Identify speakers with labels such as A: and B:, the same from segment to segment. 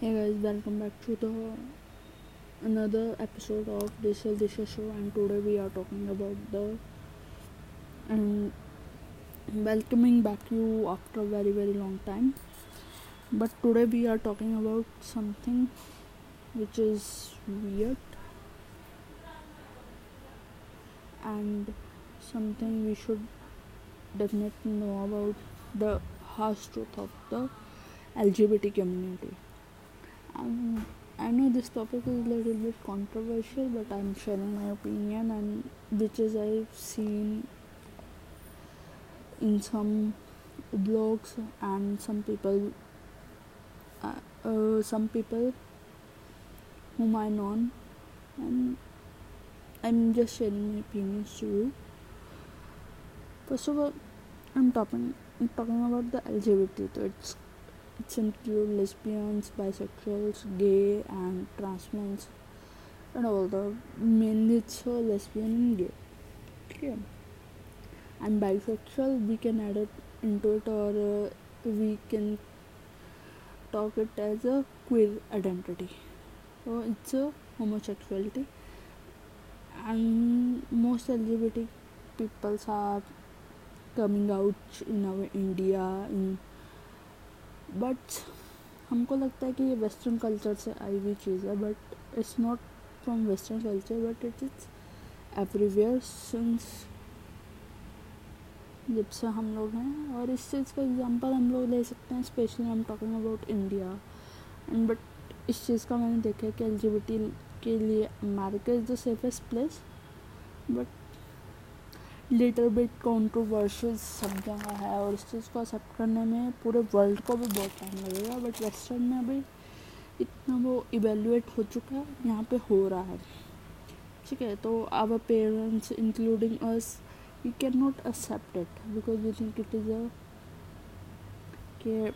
A: Hey guys, welcome back to the another episode of Disha Disha Show, and today we are talking about the and welcoming back you after a very very long time. But today we are talking about something which is weird and something we should definitely know about the harsh truth of the LGBT community. Um, I know this topic is a little bit controversial, but I'm sharing my opinion and which is I've seen in some blogs and some people, uh, uh, some people whom I know, and I'm just sharing my opinions to you. First of all, I'm talking I'm talking about the LGBT. So it's it's include lesbians, bisexuals, gay, and trans men, and all the mainly it's lesbian and gay. Okay. And bisexual, we can add it into it, or uh, we can talk it as a queer identity. So it's a homosexuality, and most LGBT peoples are coming out in our India in but हमको लगता है कि ये western culture से आई हुई चीज़ है but it's not from western culture but it is everywhere since जब से हम लोग हैं। और इस चीज़ का एग्जांपल हम लोग ले सकते हैं स्पेशली हम talking about India and but इस चीज़ का मैंने देखा है कि एलजीबीटी के लिए America is the safest place but little bit controversial सब जगह है और इस चीज़ को एक्सेप्ट करने में पूरे वर्ल्ड को भी बहुत टाइम लगेगा बट वेस्टर्न में अभी इतना वो इवेल्युएट हो चुका है, यहाँ पे हो रहा है। ठीक है तो our parents including us you can not accept it because you think it is a के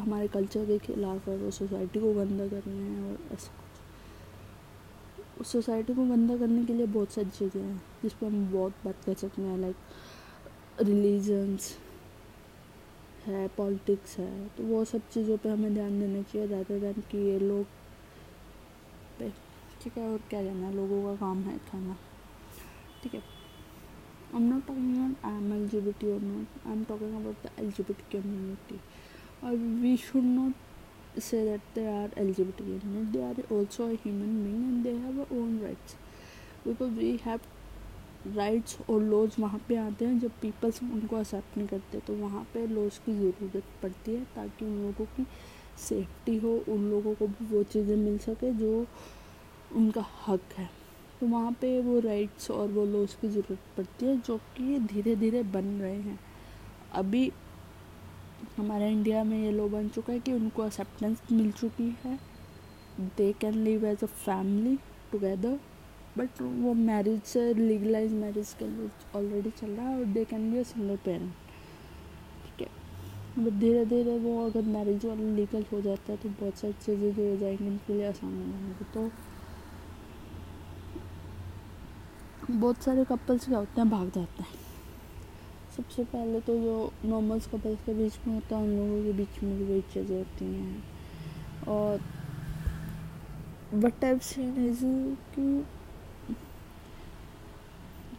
A: हमारे कल्चर के खिलाफ है, वो सोसाइटी को गंदा कर रहे हैं और ऐसा। उस सोसाइटी को गंदा करने के लिए बहुत सारी चीज़ें हैं, जिस पर हम बहुत बात कर सकते हैं लाइक रिलीजन्स है पॉलिटिक्स है तो वो सब चीज़ों पे हमें ध्यान देना चाहिए ज़्यादा दैन कि ये लोग पे ठीक है, और क्या कहना लोगों का काम है खाना ठीक है I'm not talking about I'm LGBT or not. I'm talking about the LGBT community. Or we should not say that they are LGBT community. They are also a human being and they have their own rights. Because we have rights और laws वहाँ पे आते हैं जब peoples उनको accept नहीं करते तो वहाँ पे लॉज की ज़रूरत पड़ती है ताकि उन लोगों की सेफ्टी हो, उन लोगों को भी वो चीज़ें मिल सके जो उनका हक है तो वहाँ पे वो राइट्स और वो लॉज की ज़रूरत पड़ती है जो कि धीरे धीरे बन रहे हैं अभी हमारे इंडिया में ये लो बन चुका है कि उनको एक्सेप्टेंस मिल चुकी है। They can live as a family together but वो मैरिज से लीगलाइज मैरिज के लिए ऑलरेडी चल रहा है और they can be a single parent ठीक है? बट धीरे धीरे वो अगर मैरिज वाला लीगल हो जाता है तो बहुत सारी चीज़ें जो हो जाएँगी उनके लिए आसान हो जाएँगी। तो बहुत सारे कपल्स क्या होते हैं, भाग जाते हैं। सबसे पहले तो जो नॉर्मल्स कपल्स के बीच में होता है, उन लोगों के बीच में भी वही चीज़ें होती हैं। और वट टाइप सीन इज़ कि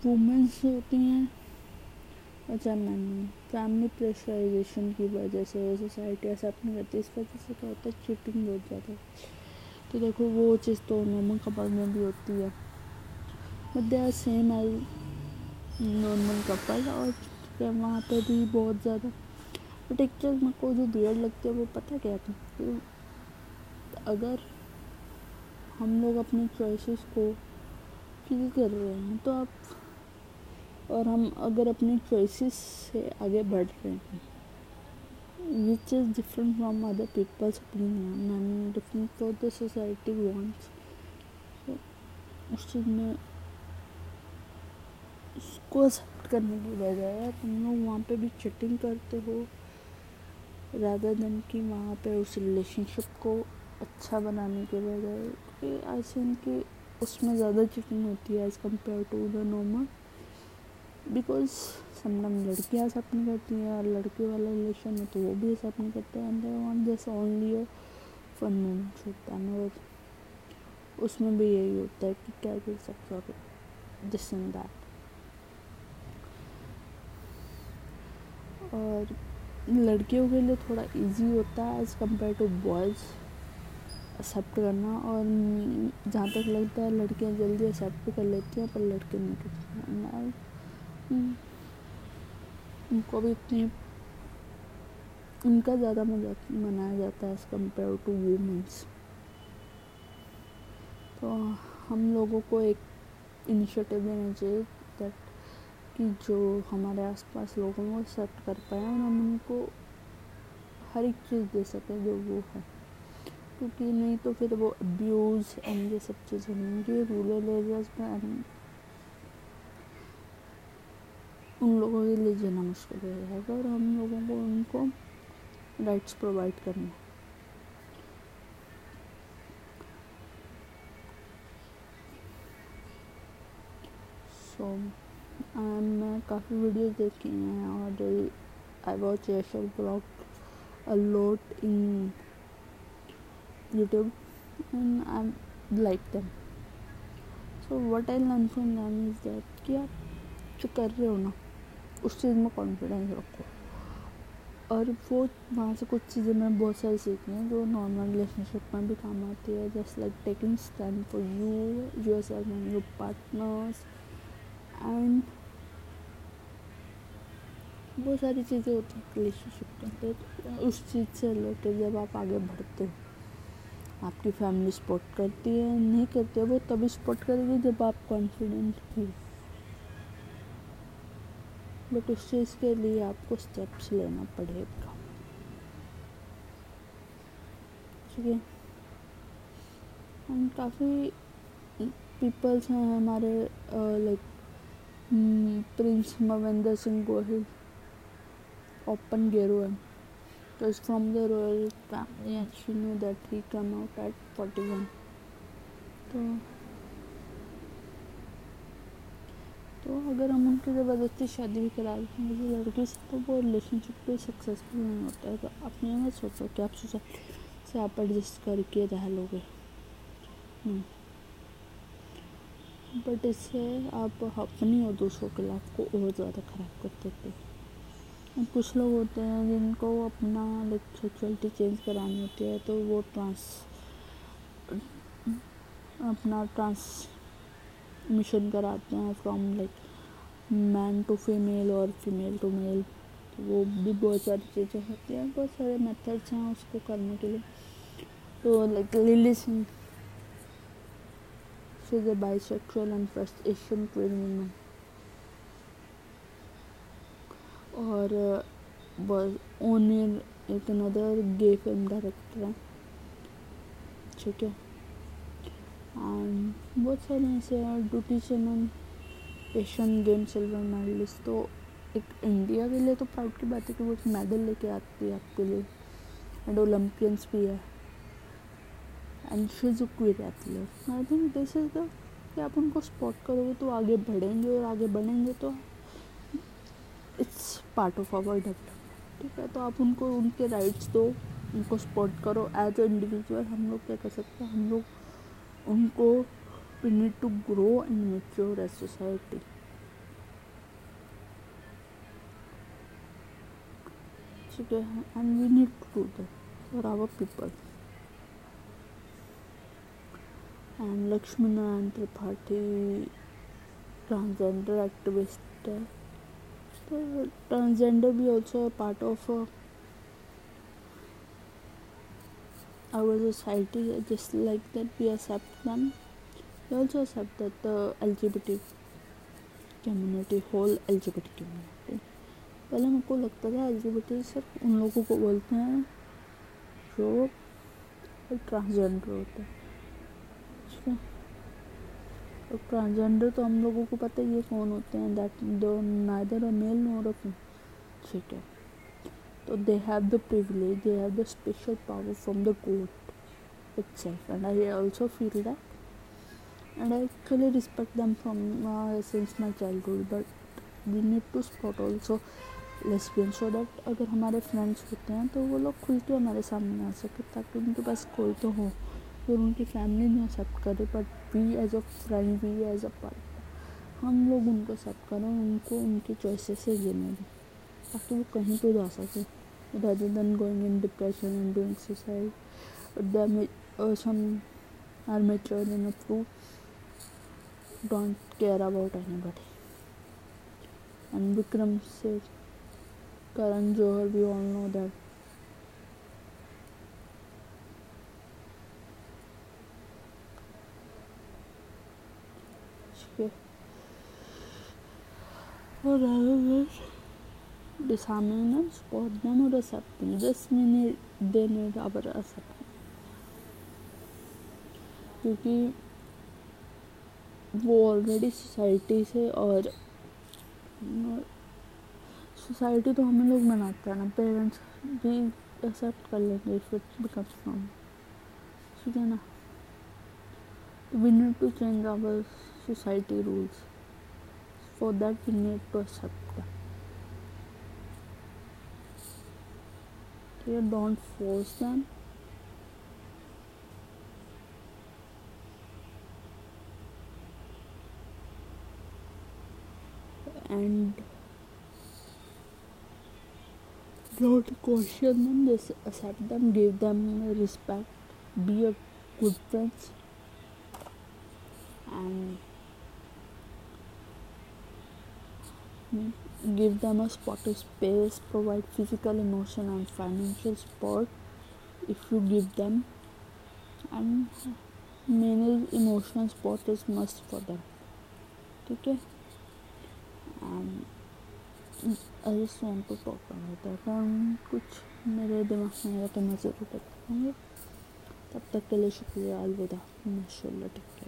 A: वुमेंस होती हैं अच्छा मैन फैमिली प्रेशराइजेशन की वजह से वो सोसाइटी ऐसा अपनी करती है, इस वजह से क्या होता है चीटिंग बहुत ज़्यादा। तो देखो, वो चीज़ तो नॉर्मल कपल में भी होती है। But they are same as normal couple और है, वहाँ पे भी बहुत ज़्यादा। बट एक चीज़ मेरे को जो भीड़ लगती है, वो पता क्या था? कि अगर हम लोग अपनी चॉइसेस को फील कर रहे हैं तो आप और हम अगर अपनी चॉइसेस से आगे बढ़ रहे हैं which is different from other people's opinion and different for the society wants उस चीज़ में उसको करने की बजाय तुम लोग वहाँ पे भी चिटिंग करते हो। रादर देन की वहाँ पे उस रिलेशनशिप को अच्छा बनाने के बजाय। आई थिंक कि उसमें ज़्यादा चिटिंग होती है as compare to the normal because sometime लड़कियाँ नहीं करती हैं और लड़के वाला रिलेशन में तो वो भी एक्सेप्ट नहीं करते and they want only a fun moments होता है उसमें भी यही होता है कि क्या कर सकते हो दिस एंड दैट और लड़कियों के लिए थोड़ा इजी होता है as compare to boys accept करना और जहाँ तक लगता है लड़कियाँ जल्दी एक्सेप्ट कर लेती हैं पर लड़के नहीं करते उनको भी इतनी, उनका ज़्यादा मज़ा मनाया जाता है एज़ कंपेयर टू वूमेंस तो हम लोगों को एक इनिशिएटिव देना चाहिए जो हमारे आसपास लोग हैं, वो एक्सेप्ट कर पाए और हम उनको हर एक चीज़ दे सकें जो वो है। क्योंकि नहीं तो फिर वो अब्यूज़ एंड ये सब चीज़ें होंगी रूरल एरियाज़ में एंड उन लोगों के लिए जीना मुश्किल हो जाएगा और हम लोगों को उनको राइट्स प्रोवाइड करना सो मैं काफ़ी वीडियोस देखी हैं और I watch Yashal blog a lot in YouTube and I like them so what I learn from them is that कि आप जो कर रहे हो ना, उस चीज़ में कॉन्फिडेंस रखो। और वो वहाँ से कुछ चीज़ें मैं बहुत सारी सीखी हैं जो नॉर्मल रिलेशनशिप में भी काम आती है just like taking stand for you yourself and your partners and बहुत सारी चीज़ें होती हैं रिलेशनशिप के अंदर उस चीज़ से रिलेटेड जब आप आगे बढ़ते हो, आपकी फैमिली सपोर्ट करती है, नहीं करती है, वो तभी सपोर्ट करेगी जब आप कॉन्फिडेंट हो। बट उस चीज़ के लिए आपको स्टेप्स लेना पड़ेगा। ठीक है? एंड काफ़ी पीपल्स हैं हमारे लाइक प्रिंस मवेंद्र सिंह गोहिल। गेरो है। तो the royal family and she knew that he come out at forty one तो तो अगर हम उनकी ज़बरदस्ती शादी भी करा देते हैं किसी लड़की से तो वो रिलेशनशिप भी सक्सेसफुल नहीं होता है। तो अपने मत सोचो कि आप सोसाइटी से आप एडजस्ट करके रह लोगे। बट इससे आप अपनी और दूसरों के लाइफ को और ज़्यादा ख़राब कर देते हैं। कुछ लोग होते हैं जिनको अपना लाइक सेक्सुअलिटी चेंज करानी होती है तो वो ट्रांस अपना ट्रांस मिशन कराते हैं from like man to female और फीमेल टू मेल तो वो भी बहुत सारी चीज़ें होती हैं, बहुत सारे मेथड्स हैं उसको करने के लिए। तो like Lilly Singh she is a bisexual and first Asian queen और ओनियर एक अनदर गे फ़िल्म डायरेक्टर है। ठीक है? एंड बहुत सारे ऐसे हैं Dutee Chand Asian game silver medallist तो एक इंडिया के लिए तो प्राउड की बात है कि वो एक मेडल लेके आती है आपके लिए। एंड ओलंपियंस भी है। एंड शीज क्वीर है। I think this is the कि आप उनको सपोर्ट करोगे तो आगे बढ़ेंगे और आगे बढ़ेंगे तो it's part of our development ठीक है तो आप उनको, उनके राइट्स दो, उनको सपोर्ट करो। एज ए इंडिविजुअल हम लोग क्या कर सकते हैं? हम लोग उनको we need to grow and mature as society ठीक है and we need to do that for our people and Lakshmi Narayan Tripathi transgender activist है। ट्रांसजेंडर भी also part of our society just like that we accept them we also accept that L G B T community whole L G B T community पहले मेरे लगता था L G B T सिर्फ़ उन लोगों को बोलते हैं जो ट्रांसजेंडर होते हैं। ट्रांसजेंडर तो हम लोगों को पता ही है कौन होते हैं? दैट दो नाइदर अ मेल नोर अ ठीक है तो they have the privilege they have the special power from the god it's and I also feel that and I actually respect them from since my childhood but we need to spot also lesbian so that अगर हमारे friends होते हैं तो वो लोग खुल के हमारे सामने आ सके, ताकि उनके पास कोई तो हो फिर उनकी फैमिली नहीं एक्सेप्ट करे but free as a friend भी एज अ पार्टनर हम लोग उनको सब करें उनको उनके चॉइसेस से लेने दें ताकि वो कहीं पर जा सकें। Rather than going in depression and doing suicide some are mature in uh don't care about anybody and Vikram से Karan Johar we all know that Moreover, क्योंकि वो ऑलरेडी सोसाइटी से और सोसाइटी तो हमें लोग मनाते हैं ना पेरेंट्स भी एक्सेप्ट कर लेंगे फिट बिकम्स नॉम ठीक है ना? Winner to change ours society rules for that we need to accept that here don't force them and don't question them just accept them give them respect be a good friends and give them a spotted space, provide physical, emotional, and financial support if you give them, and manage emotional support is must for them. Okay, and I just want to talk about that. And कुछ मेरे दिमाग में आया तो मैं ज़रूर बताऊँगी तब तक के लिए शुक्रिया अलविदा माशा टेक केयर